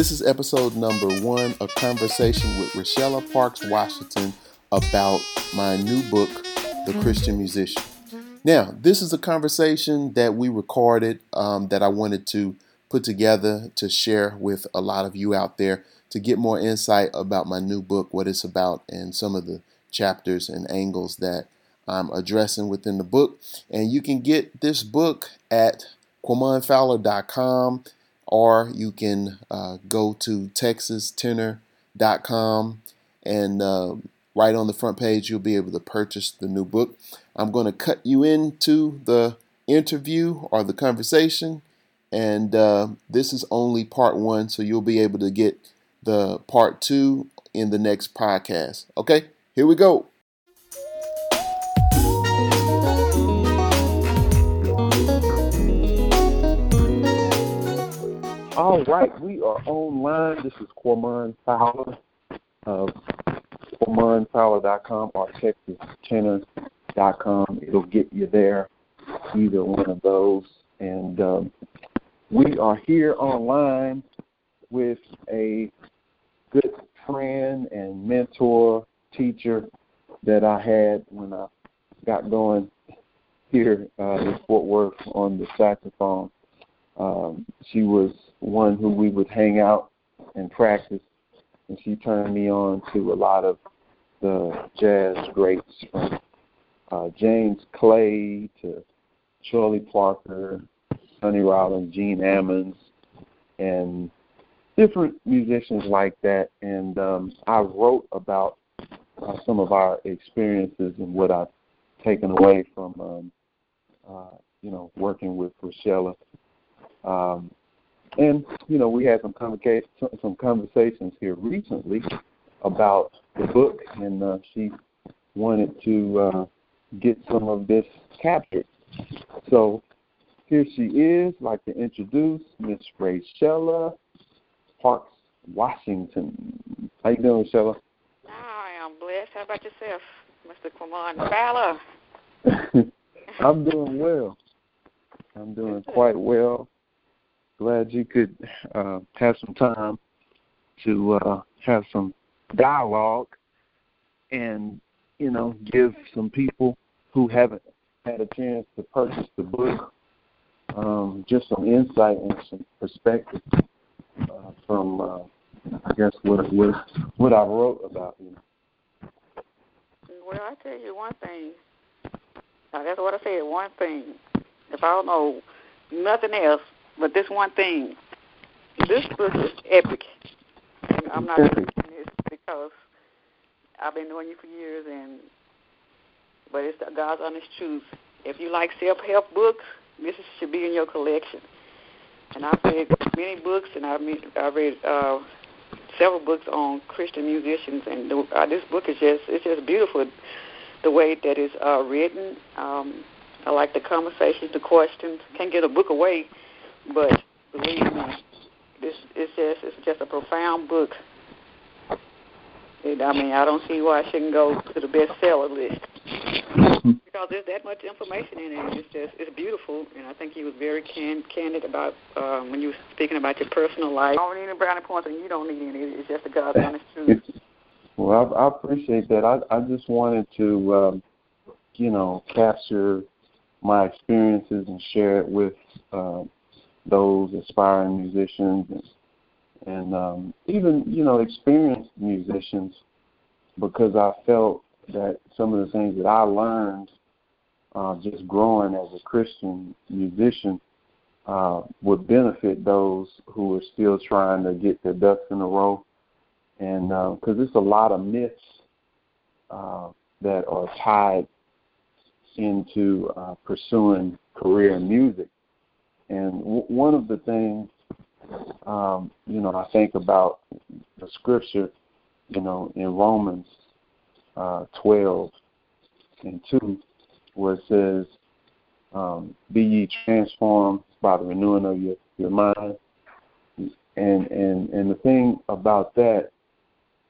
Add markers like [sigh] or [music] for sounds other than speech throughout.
This is episode number one, a conversation with Rachella Parks Washington about my new book, The Christian Musician. Now, this is a conversation that we recorded um, that I wanted to put together to share with a lot of you out there to get more insight about my new book, what it's about, and some of the chapters and angles that I'm addressing within the book. And you can get this book at QuamonFowler.com or you can uh, go to texas10er.com and uh, right on the front page you'll be able to purchase the new book. I'm going to cut you into the interview or the conversation, and uh, this is only part one, so you'll be able to get the part two in the next podcast. Okay, here we go. All right, we are online. This is Quamon Fowler of QuamonFowler.com or texas10er.com. It'll get you there, either one of those. And um, we are here online with a good friend and mentor, teacher that I had when I got going here uh, in Fort Worth on the saxophone. Um, she was one who we would hang out and practice, and she turned me on to a lot of the jazz greats from uh, James Clay to Charlie Parker, Sonny Rollins, Gene Ammons, and different musicians like that. And um, I wrote about uh, some of our experiences and what I've taken away from, um, uh, you know, working with Rachella um, and you know, we had some conversa- some conversations here recently about the book, and uh, she wanted to uh, get some of this captured. So here she is. I'd like to introduce Miss Rachella Parks Washington. How you doing, Rachella? I am blessed. How about yourself, Mr. Quamon Fowler? I'm doing well. I'm doing quite well glad you could uh, have some time to uh, have some dialogue and you know give some people who haven't had a chance to purchase the book um, just some insight and some perspective uh, from uh, I guess what what what I wrote about you. Well, I tell you one thing. That's what I said. One thing. If I don't know nothing else, but this one thing, this book is epic. And I'm not saying this because I've been knowing you for years, and but it's God's honest truth. If you like self-help books, this should be in your collection. And I've read many books, and I've I've read uh, several books on Christian musicians, and the, uh, this book is just it's just beautiful, the way that it's uh, written. Um, I like the conversations, the questions. Can't get a book away but believe me, this it's just it's just a profound book. And, I mean, I don't see why it shouldn't go to the bestseller list [laughs] because there's that much information in it. It's just it's beautiful, and I think he was very can, candid about um, when you were speaking about your personal life. I don't need any brownie points, and you don't need any. It's just the God's honest [laughs] truth. Well, I, I appreciate that. I I just wanted to, um, you know, capture my experiences and share it with um, those aspiring musicians and, and um, even you know experienced musicians because I felt that some of the things that I learned uh, just growing as a Christian musician uh, would benefit those who are still trying to get their ducks in a row. And because uh, there's a lot of myths uh, that are tied into uh, pursuing career in music. And w- one of the things, um, you know, I think about the scripture, you know, in Romans uh, 12 and 2, where it says, um, Be ye transformed by the renewing of your, your mind. And, and, and the thing about that,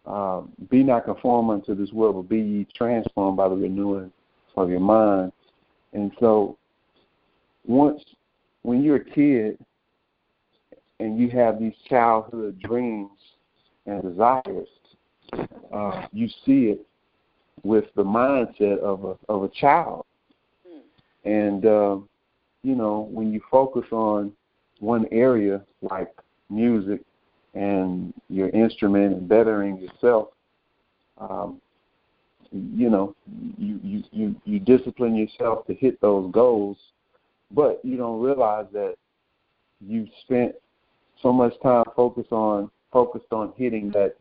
um, be not conformed unto this world, but be ye transformed by the renewing of your mind. And so once when you're a kid and you have these childhood dreams and desires, uh, you see it with the mindset of a of a child. And uh, you know, when you focus on one area like music and your instrument and bettering yourself, um, you know, you, you you you discipline yourself to hit those goals, but you don't realize that you spent so much time focused on focused on hitting that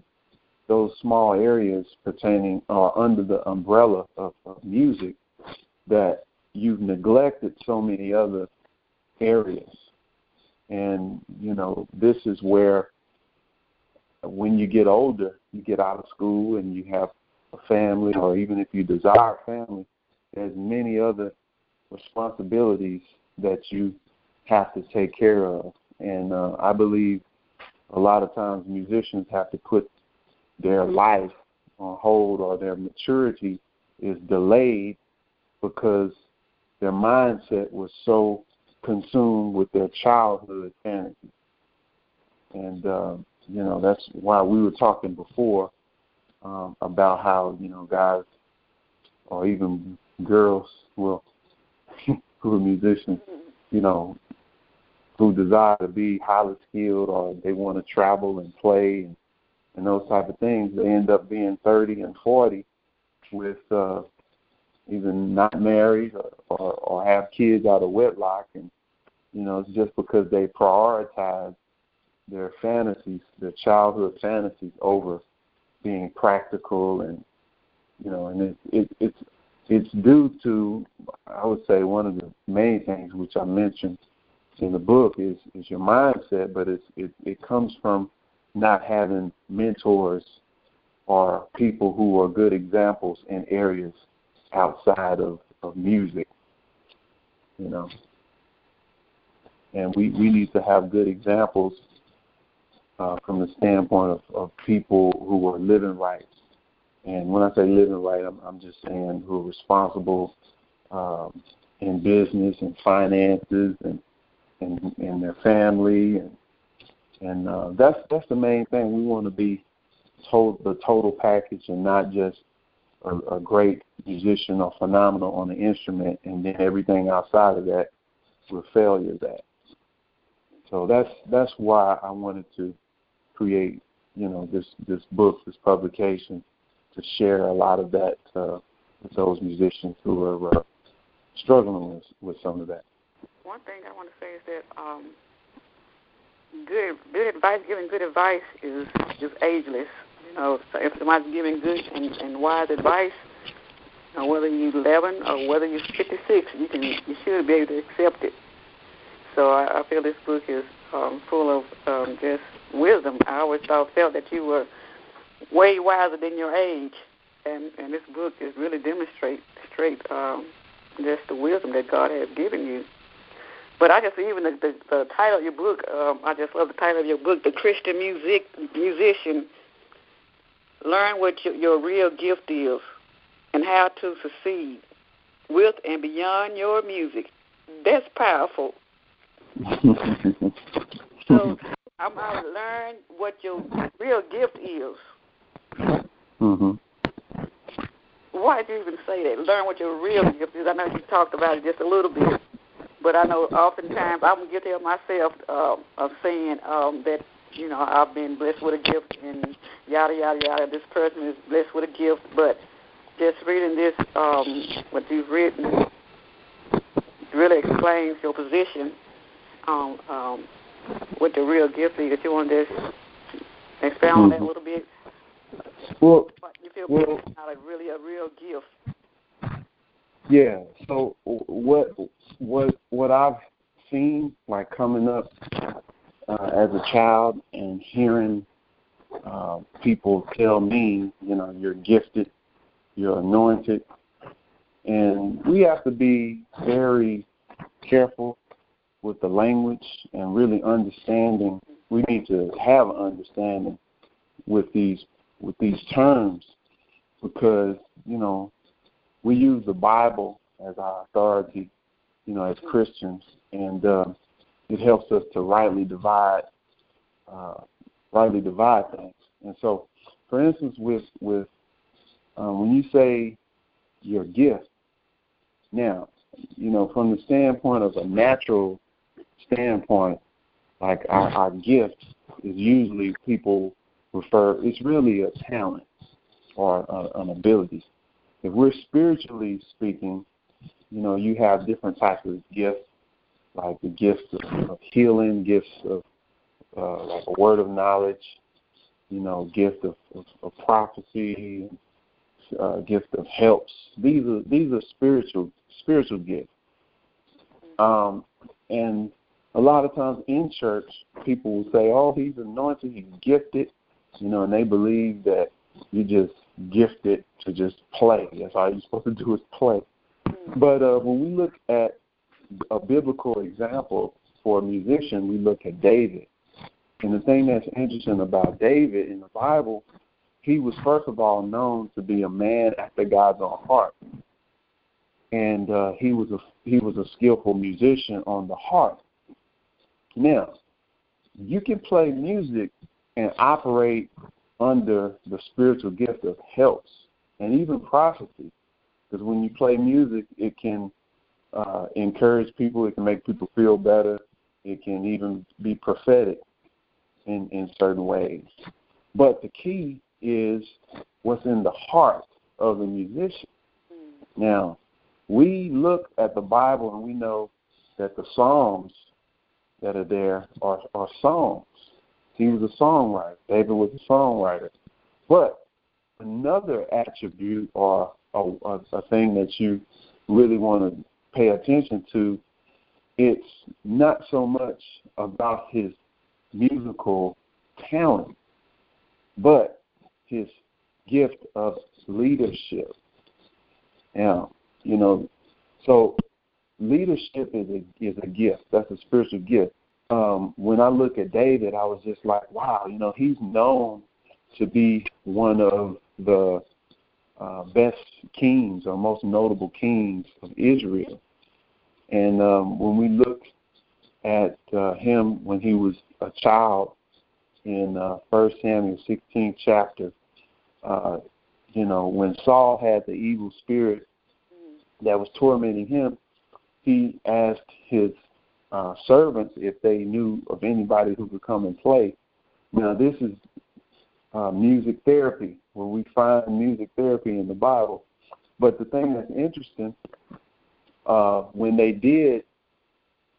those small areas pertaining or uh, under the umbrella of, of music that you've neglected so many other areas. And, you know, this is where when you get older, you get out of school and you have a family, or even if you desire a family, there's many other responsibilities that you have to take care of. And uh, I believe a lot of times musicians have to put their life on hold or their maturity is delayed because their mindset was so consumed with their childhood fantasies. And, uh, you know, that's why we were talking before um, about how, you know, guys or even girls, well, [laughs] who are musicians, you know, who desire to be highly skilled or they want to travel and play and and those type of things, they end up being 30 and 40 with uh, even not married or, or, or have kids out of wedlock. And, you know, it's just because they prioritize their fantasies, their childhood fantasies over being practical and, you know, and it, it, it's, it's due to, I would say, one of the main things which I mentioned in the book is is your mindset, but it's it, it comes from not having mentors or people who are good examples in areas outside of, of music, you know. And we, we need to have good examples uh, from the standpoint of, of people who are living right. And when I say living right, I'm, I'm just saying who are responsible um, in business and finances and, and, and their family and and uh, that's that's the main thing. We want to be told the total package and not just a, a great musician or phenomenal on the instrument, and then everything outside of that we're failures at. So that's that's why I wanted to create, you know, this this book, this publication, to share a lot of that uh, with those musicians who are uh, struggling with with some of that. One thing I want to say is that um, good good advice, giving good advice is just ageless. You know, so if somebody's giving good and, and wise advice, you know, whether you're 11 or whether you're 56, you can you should be able to accept it. So I, I feel this book is um, full of um, just wisdom. I always thought felt that you were way wiser than your age, and and this book is really demonstrate straight um, just the wisdom that God has given you. But I just even the, the, the title of your book. Um, I just love the title of your book, "The Christian Music Musician." Learn what your, your real gift is and how to succeed with and beyond your music. That's powerful. [laughs] so I'm going to learn what your real gift is. Mm-hmm. Why did you even say that? Learn what your real gift is. I know you talked about it just a little bit. But I know oftentimes I'm guilty of myself uh, of saying um, that you know I've been blessed with a gift and yada yada yada. This person is blessed with a gift, but just reading this, um, what you've written, really explains your position on um, what the real gift is. You want to just expound on that a little bit. Well, you feel well, not a really a real gift. Yeah. So what what what I've seen like coming up uh, as a child and hearing uh, people tell me, you know, you're gifted, you're anointed, and we have to be very careful with the language and really understanding. We need to have understanding with these with these terms because you know we use the Bible as our authority, you know, as Christians, and uh, it helps us to rightly divide uh, rightly divide things. And so, for instance, with with um, when you say your gift, now, you know, from the standpoint of a natural standpoint, like our, our gift is usually people refer. It's really a talent or a, an ability. If we're spiritually speaking, you know, you have different types of gifts, like the gifts of, of healing, gifts of uh, like a word of knowledge, you know, gift of, of, of prophecy, uh, gift of helps. These are these are spiritual spiritual gifts. Um, and a lot of times in church, people will say, "Oh, he's anointed, he's gifted," you know, and they believe that you just gifted to just play. That's all you're supposed to do is play. But uh, when we look at a biblical example for a musician, we look at David. And the thing that's interesting about David in the Bible, he was first of all known to be a man after God's own heart, and uh, he was a he was a skillful musician on the harp. Now, you can play music and operate under the spiritual gift of helps and even prophecy, because when you play music, it can uh, encourage people, it can make people feel better, it can even be prophetic in, in certain ways. But the key is what's in the heart of the musician. Now, we look at the Bible and we know that the Psalms that are there are, are songs. He was a songwriter. David was a songwriter. But another attribute or a, a, thing that you really want to pay attention to, it's not so much about his musical talent, but his gift of leadership. Now, you know, so leadership is a is a gift. That's a spiritual gift. Um, when I look at David, I was just like, wow, you know, he's known to be one of the uh, best kings or most notable kings of Israel. And um, when we look at uh, him when he was a child in uh, First Samuel 16th chapter, uh, you know, when Saul had the evil spirit that was tormenting him, he asked his uh, servants if they knew of anybody who could come and play. Now, this is uh, music therapy, where we find music therapy in the Bible. But the thing that's interesting, uh, when they did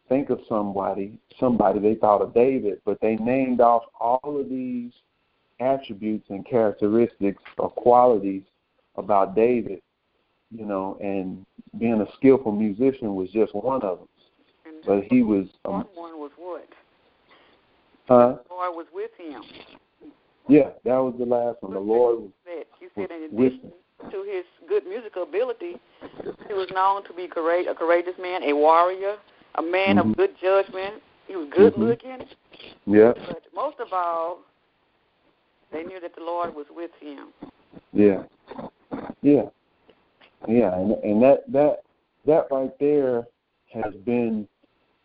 think of somebody, somebody they thought of David, but they named off all of these attributes and characteristics or qualities about David, you know, and being a skillful musician was just one of them. But he was, um, one was what? huh? The Lord was with him. Yeah, that was the last one. The Lord was That you said in with addition to his good musical ability, he was known to be courage, a courageous man, a warrior, a man Mhm. of good judgment. He was good Mhm. looking, Yeah, but most of all, they knew that the Lord was with him. yeah, yeah, yeah, and and that that that right there has been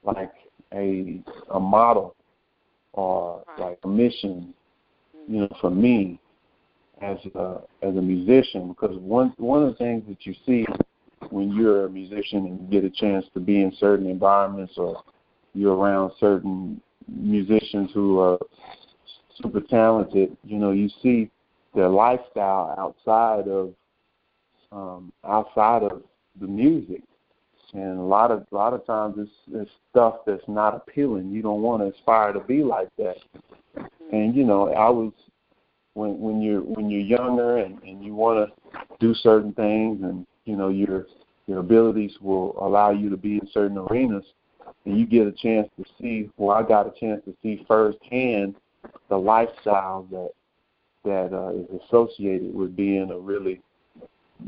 like a a model or Right. like a mission, you know, for me as a as a musician because one one of the things that you see when you're a musician and you get a chance to be in certain environments or you're around certain musicians who are super talented, you know, you see their lifestyle outside of um outside of the music. And a lot of a lot of times it's, it's stuff that's not appealing. You don't want to aspire to be like that. And you know, I was when when you're when you're younger and, and you want to do certain things and you know your your abilities will allow you to be in certain arenas and you get a chance to see well I got a chance to see firsthand the lifestyle that that uh, is associated with being a really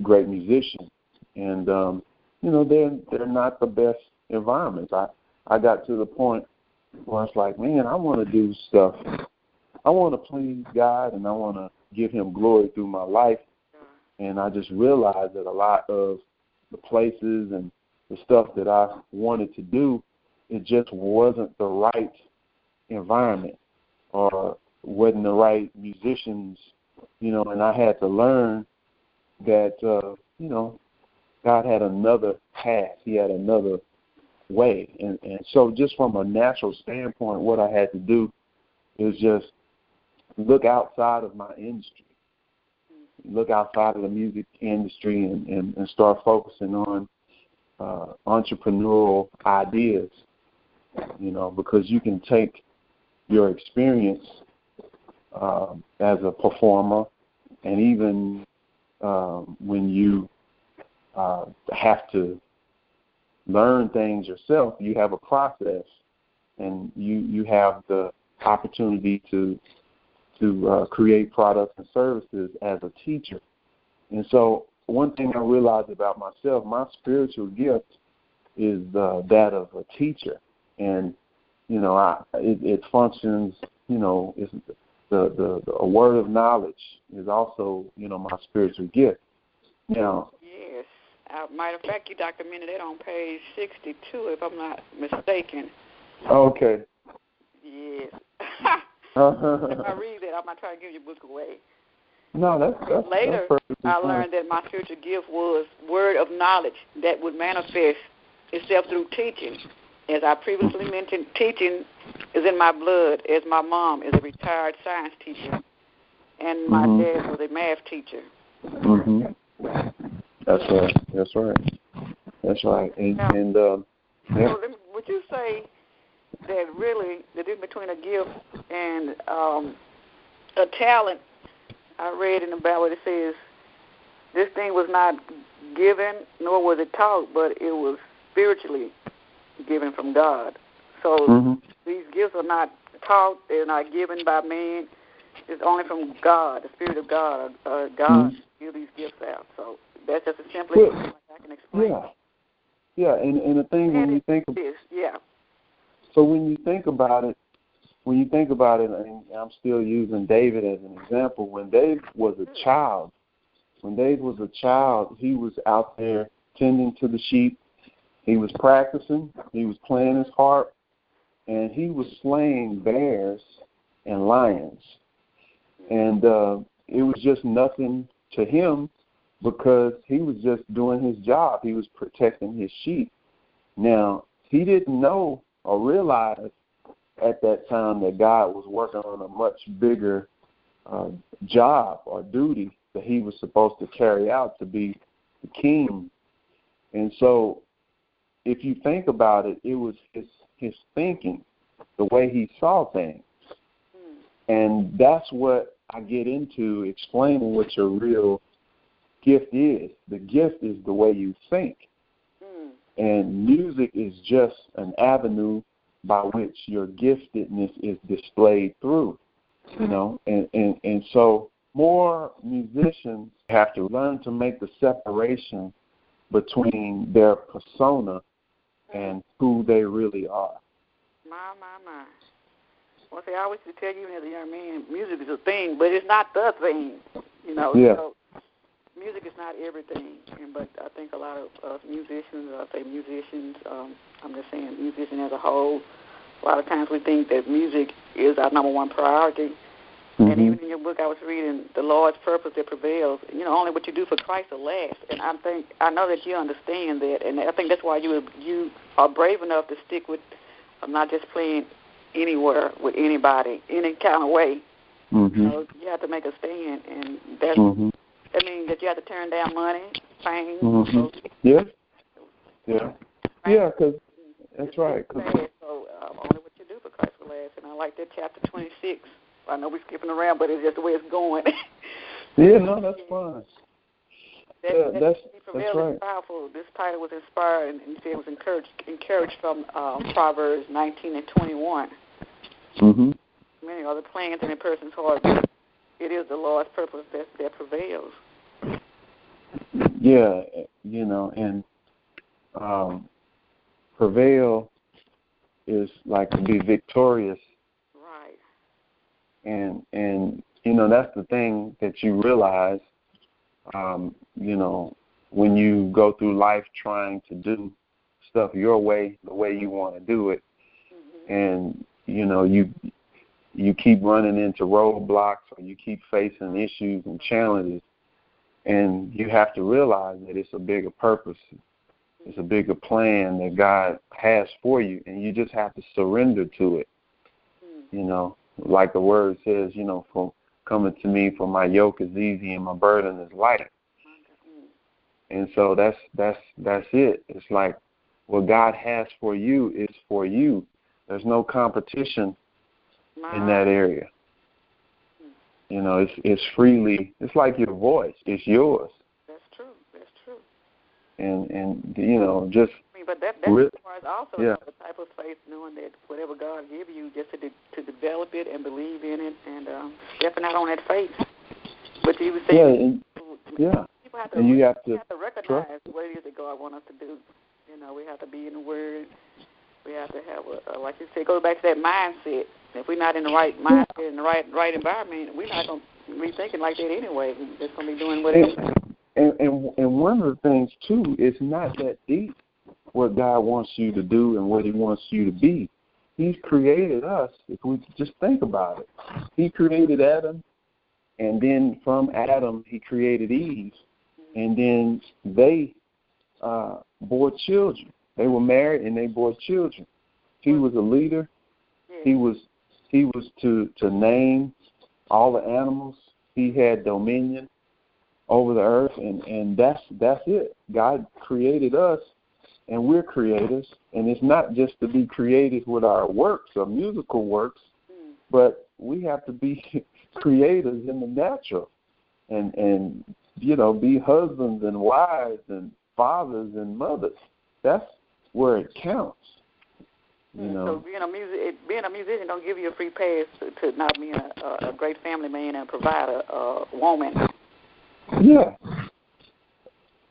great musician and um you know they're they're not the best environments I I got to the point where it's like man I want to do stuff I want to please God and I want to give Him glory through my life. And I just realized that a lot of the places and the stuff that I wanted to do, it just wasn't the right environment. or wasn't the right musicians, you know, and I had to learn that uh, you know, God had another path. He had another way. And and so just from a natural standpoint what I had to do is just look outside of my industry. Look outside of the music industry and, and, and start focusing on uh, entrepreneurial ideas, you know, because you can take your experience uh, as a performer and even uh, when you uh, have to learn things yourself, you have a process, and you you have the opportunity to to uh, create products and services as a teacher. And so, one thing I realized about myself, my spiritual gift is uh, that of a teacher, and you know, I it, it functions. You know, it's the, the the a word of knowledge is also you know my spiritual gift. Now, uh, matter of fact, you documented it on page sixty-two, if I'm not mistaken. Okay. Yes. [laughs] if I read it, I'm not trying to give your book away. No, that's, that's later. That's I learned that my spiritual gift was word of knowledge that would manifest itself through teaching. As I previously mentioned, teaching is in my blood. As my mom is a retired science teacher, and my mm-hmm. dad was a math teacher. Mhm. That's right. That's right. That's right. And now, and um, yeah. so would you say that really the difference between a gift and um, a talent? I read in the Bible it says this thing was not given nor was it taught, but it was spiritually given from God. So mm-hmm. these gifts are not taught; they're not given by man. It's only from God, the Spirit of God. Uh, God mm-hmm. give these gifts out. So that's just a well, like I can explain. Yeah, yeah, and and the thing when you think about yeah. So when you think about it, when you think about it, and I'm still using David as an example. When Dave was a child, when Dave was a child, he was out there tending to the sheep. He was practicing. He was playing his harp, and he was slaying bears and lions. And uh, it was just nothing to him because he was just doing his job. He was protecting his sheep. Now, he didn't know or realize at that time that God was working on a much bigger uh, job or duty that he was supposed to carry out to be the king. And so, if you think about it, it was his his thinking, the way he saw things, and that's what I get into explaining what your real gift is. The gift is the way you think. Mm. And music is just an avenue by which your giftedness is displayed through. You know, and, and, and so more musicians have to learn to make the separation between their persona and who they really are. My, my, my. Well, see, I always tell you as a young man, music is a thing, but it's not the thing. You know, yeah. so music is not everything. And but I think a lot of uh, musicians, I say musicians, um, I'm just saying musicians as a whole. A lot of times we think that music is our number one priority. Mm-hmm. And even in your book, I was reading the Lord's purpose that prevails. You know, only what you do for Christ will last. And I think I know that you understand that, and I think that's why you you are brave enough to stick with uh, not just playing anywhere with anybody, any kind of way. Mm-hmm. You, know, you have to make a stand, and that's mm-hmm. That means that you have to turn down money, fame. Mm-hmm. Yeah, yeah, yeah. Because that's right. Cause so um, only what you do for Christ will last. And I like that chapter twenty six. I know we're skipping around, but it's just the way it's going. [laughs] yeah, no, that's fine. That, yeah, that that's that's right. powerful. This title was inspired, and, and it was encouraged encouraged from um, Proverbs 19 and 21. Mm-hmm. Many are the plans in a person's heart, but it is the Lord's purpose that that prevails. Yeah, you know, and um, prevail is like to be victorious. Right. And and you know that's the thing that you realize. Um, you know, when you go through life trying to do stuff your way, the way you want to do it, mm-hmm. and you know you you keep running into roadblocks or you keep facing issues and challenges and you have to realize that it's a bigger purpose. It's a bigger plan that god has for you and you just have to surrender to it. Hmm. You know like the word says you know for coming to me for my yoke is easy and my burden is light. And so that's that's that's it. It's like what god has for you is for you. There's no competition in that area. You know, it's it's freely. It's like your voice. It's yours. That's true. That's true. And and you know just. I mean, but that that re- requires also yeah. the type of faith, knowing that whatever God give you, just to de- to develop it and believe in it, and um, stepping out on that faith. But you were Yeah, saying, and, yeah. people have to, And you have to have to recognize what it is that God wants us to do. You know, we have to be in the Word. We have to have, a, a, like you said, go back to that mindset. If we're not in the right mindset, in the right right environment, we're not going to be thinking like that anyway. We're just going to be doing whatever. And, and and one of the things too, it's not that deep what God wants you to do and what He wants you to be. He's created us. If we just think about it, He created Adam, and then from Adam He created Eve, and then they uh, bore children. They were married and they bore children. He was a leader. He was he was to to name all the animals. He had dominion over the earth, and and that's that's it. God created us, and we're creators. And it's not just to be creative with our works or musical works, mm. but we have to be [laughs] creators in the natural, and and you know be husbands and wives and fathers and mothers. That's where it counts. You know. So being a music, being a musician don't give you a free pass to, to not being a, a, great family man and provider, a woman. Yeah.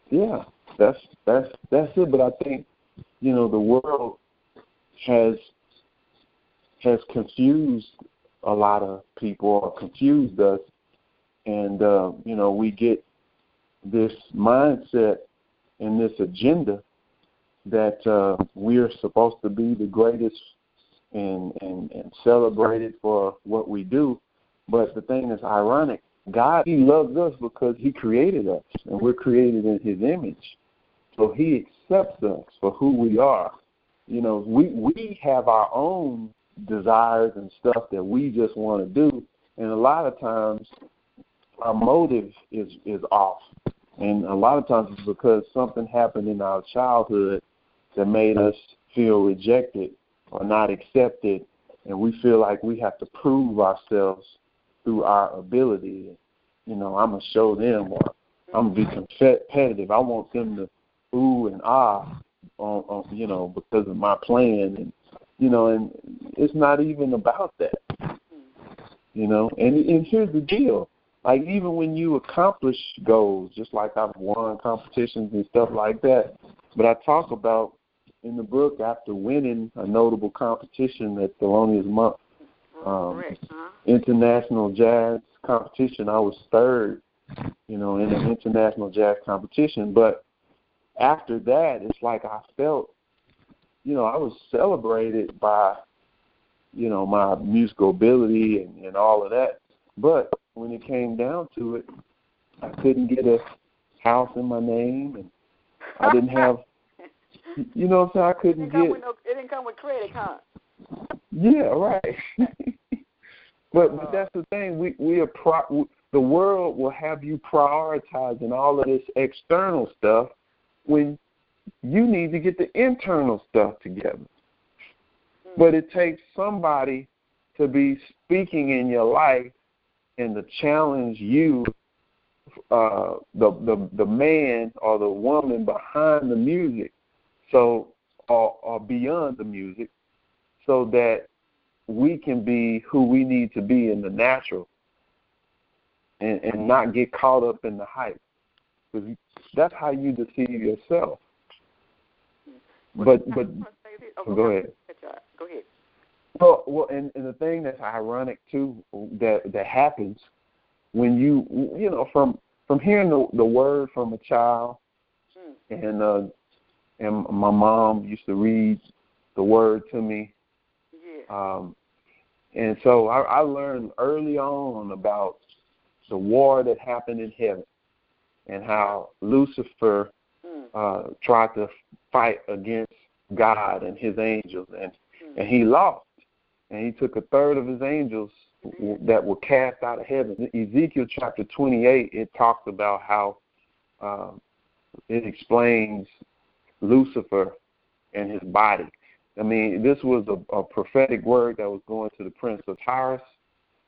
Yeah. That's that's that's it. But I think, you know, the world has has confused a lot of people or confused us and uh, you know, we get this mindset and this agenda that uh, we're supposed to be the greatest and, and, and celebrated for what we do. But the thing is ironic. God, He loves us because He created us, and we're created in His image. So He accepts us for who we are. You know, we we have our own desires and stuff that we just want to do, and a lot of times our motive is is off. And a lot of times it's because something happened in our childhood that made us feel rejected or not accepted, and we feel like we have to prove ourselves through our ability. You know, I'm gonna show them, or I'm gonna be competitive. I want them to ooh and ah, on, on you know, because of my plan, and you know, and it's not even about that. You know, and and here's the deal. Like even when you accomplish goals, just like I've won competitions and stuff like that, but I talk about in the book after winning a notable competition at Thelonious Monk um, huh? international jazz competition. I was third, you know, in an [laughs] international jazz competition. But after that, it's like I felt, you know, I was celebrated by, you know, my musical ability and, and all of that. But when it came down to it, I couldn't get a house in my name, and I didn't have, you know, so I It couldn't didn't come get. with no. It didn't come with credit, huh? Yeah, right. [laughs] but but that's the thing. We we are pro- the world will have you prioritizing all of this external stuff when you need to get the internal stuff together. But it takes somebody to be speaking in your life and to challenge you, uh, the the the man or the woman behind the music, so or, or beyond the music, so that we can be who we need to be in the natural and, and not get caught up in the hype. Because that's how you deceive yourself. But but Oh, go ahead. Go ahead. Well, well, and, and the thing that's ironic too that that happens when you you know from from hearing the the word from a child, Hmm. and uh, and my mom used to read the word to me, Yeah. um, And so I, I learned early on about the war that happened in heaven and how Lucifer Mm. uh, tried to fight against God and his angels, and Mm. and he lost. And he took a third of his angels w- that were cast out of heaven. Ezekiel chapter 28, it talks about how uh, it explains Lucifer and his body. I mean, this was a, a prophetic word that was going to the prince of Tyrus,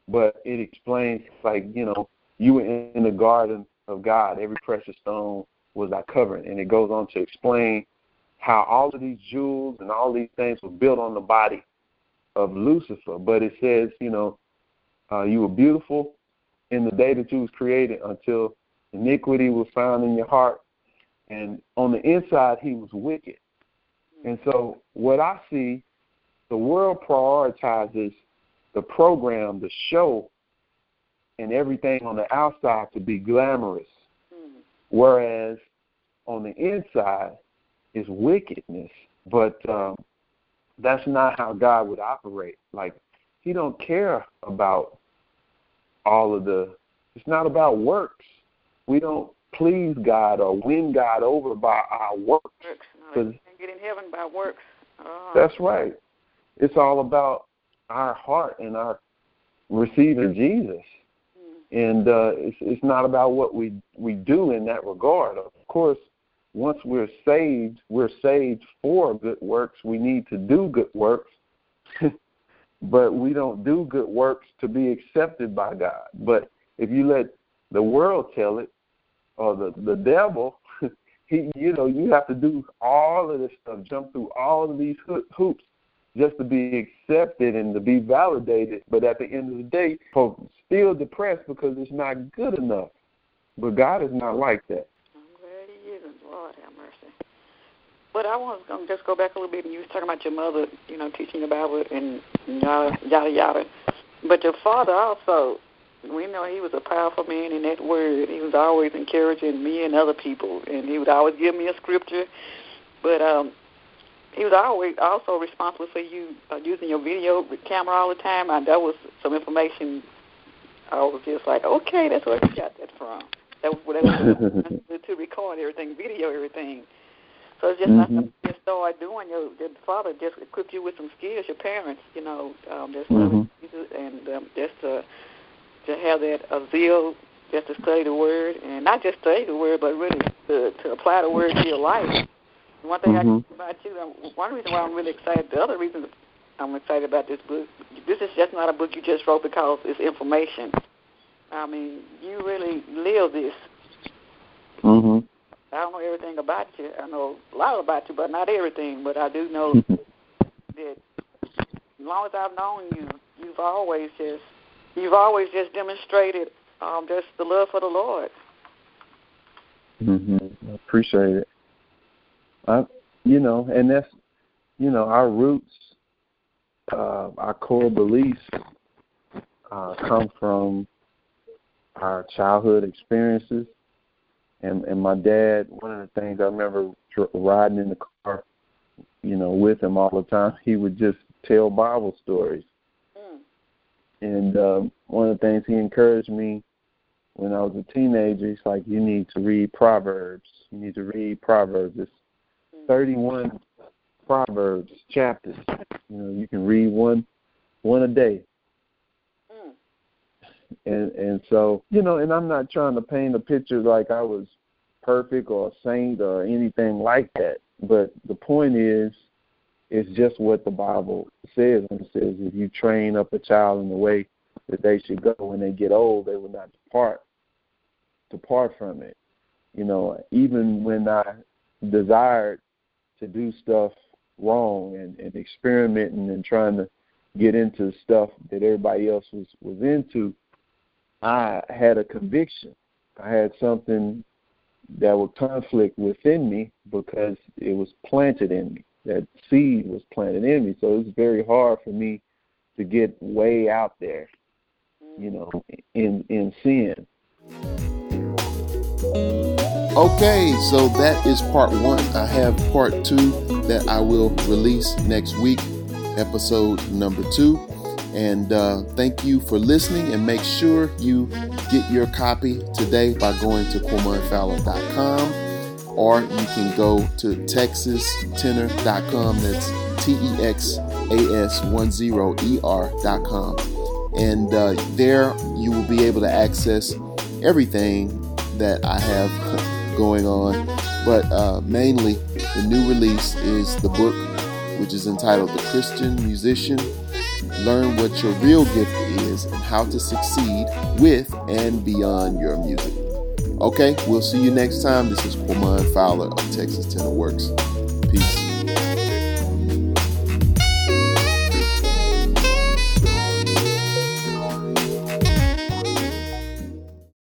but it explains, like, you know, you were in, the garden of God, every precious stone was thy covering. And it goes on to explain how all of these jewels and all these things were built on the body of Lucifer. But it says, you know, uh, you were beautiful in the day that you was created until iniquity was found in your heart. And on the inside, he was wicked. And so what I see, the world prioritizes the program, the show, and everything on the outside to be glamorous. Mm. Whereas on the inside is wickedness. But um, that's not how God would operate. Like he don't care about all of the it's not about works. We don't please God or win God over by our works. Works. No, 'Cause- you can't get in heaven by works. Oh. That's right. It's all about our heart and our receiving Jesus. Mm. And uh, it's it's not about what we we do in that regard. Of course, once we're saved, we're saved for good works. We need to do good works, [laughs] but we don't do good works to be accepted by God. But if you let the world tell it, or the the devil, [laughs] he you know you have to do all of this stuff, jump through all of these ho- hoops just to be accepted and to be validated. But at the end of the day, folks still depressed because it's not good enough. But God is not like that. He isn't. Lord have mercy. But I was going to just go back a little bit, and you was talking about your mother, you know, teaching the Bible and yada, yada, yada. But your father also, we know he was a powerful man in that word. He was always encouraging me and other people, and he would always give me a scripture. But um, he was always also responsible for you uh, using your video camera all the time. And that was some information. I was just like, okay, that's where you got that from. That was what that was [laughs] to record everything, video everything. So it's just Mhm. like you just started doing. Your, your father just equipped you with some skills. Your parents, you know, um, just Mhm. and um, just to to have that uh, zeal, just to study the word, and not just study the word, but really to to apply the word to your life. One thing Mhm. I about you, one reason why I'm really excited, the other reason I'm excited about this book, this is just not a book you just wrote because it's information. I mean, you really live this. Mhm. I don't know everything about you. I know a lot about you, but not everything. But I do know that as long as I've known you, you've always just you've always just demonstrated um, just the love for the Lord. Mhm. Appreciate it. I, you know, and that's, you know, our roots, uh, our core beliefs, uh, come from our childhood experiences. And and my dad, one of the things I remember riding in the car, you know, with him all the time, he would just tell Bible stories. And um, one of the things he encouraged me when I was a teenager, he's like, you need to read Proverbs. You need to read Proverbs. It's 31 Proverbs chapters. You know, you can read one one a day. And and so, you know, and I'm not trying to paint a picture like I was perfect or a saint or anything like that. But the point is it's just what the Bible says. And it says if you train up a child in the way that they should go when they get old, they will not depart depart from it. You know, even when I desired to do stuff wrong and, and experimenting and trying to get into stuff that everybody else was, was into, I had a conviction. I had something that would conflict within me because it was planted in me. That seed was planted in me. So it was very hard for me to get way out there, you know, in in sin. Okay, so that is part one. I have part two that I will release next week, episode number two. And uh, thank you for listening. And make sure you get your copy today by going to QuamonFowler.com or you can go to texas10er.com. That's T E X A S 10 ER.com. And uh, there you will be able to access everything that I have [laughs] going on. But uh, mainly, the new release is the book, which is entitled The Christian Musician Learn What Your Real Gift Is and How to Succeed with and Beyond Your Music. Okay, we'll see you next time. This is Quamon Fowler of Texas Tenor Works. Peace.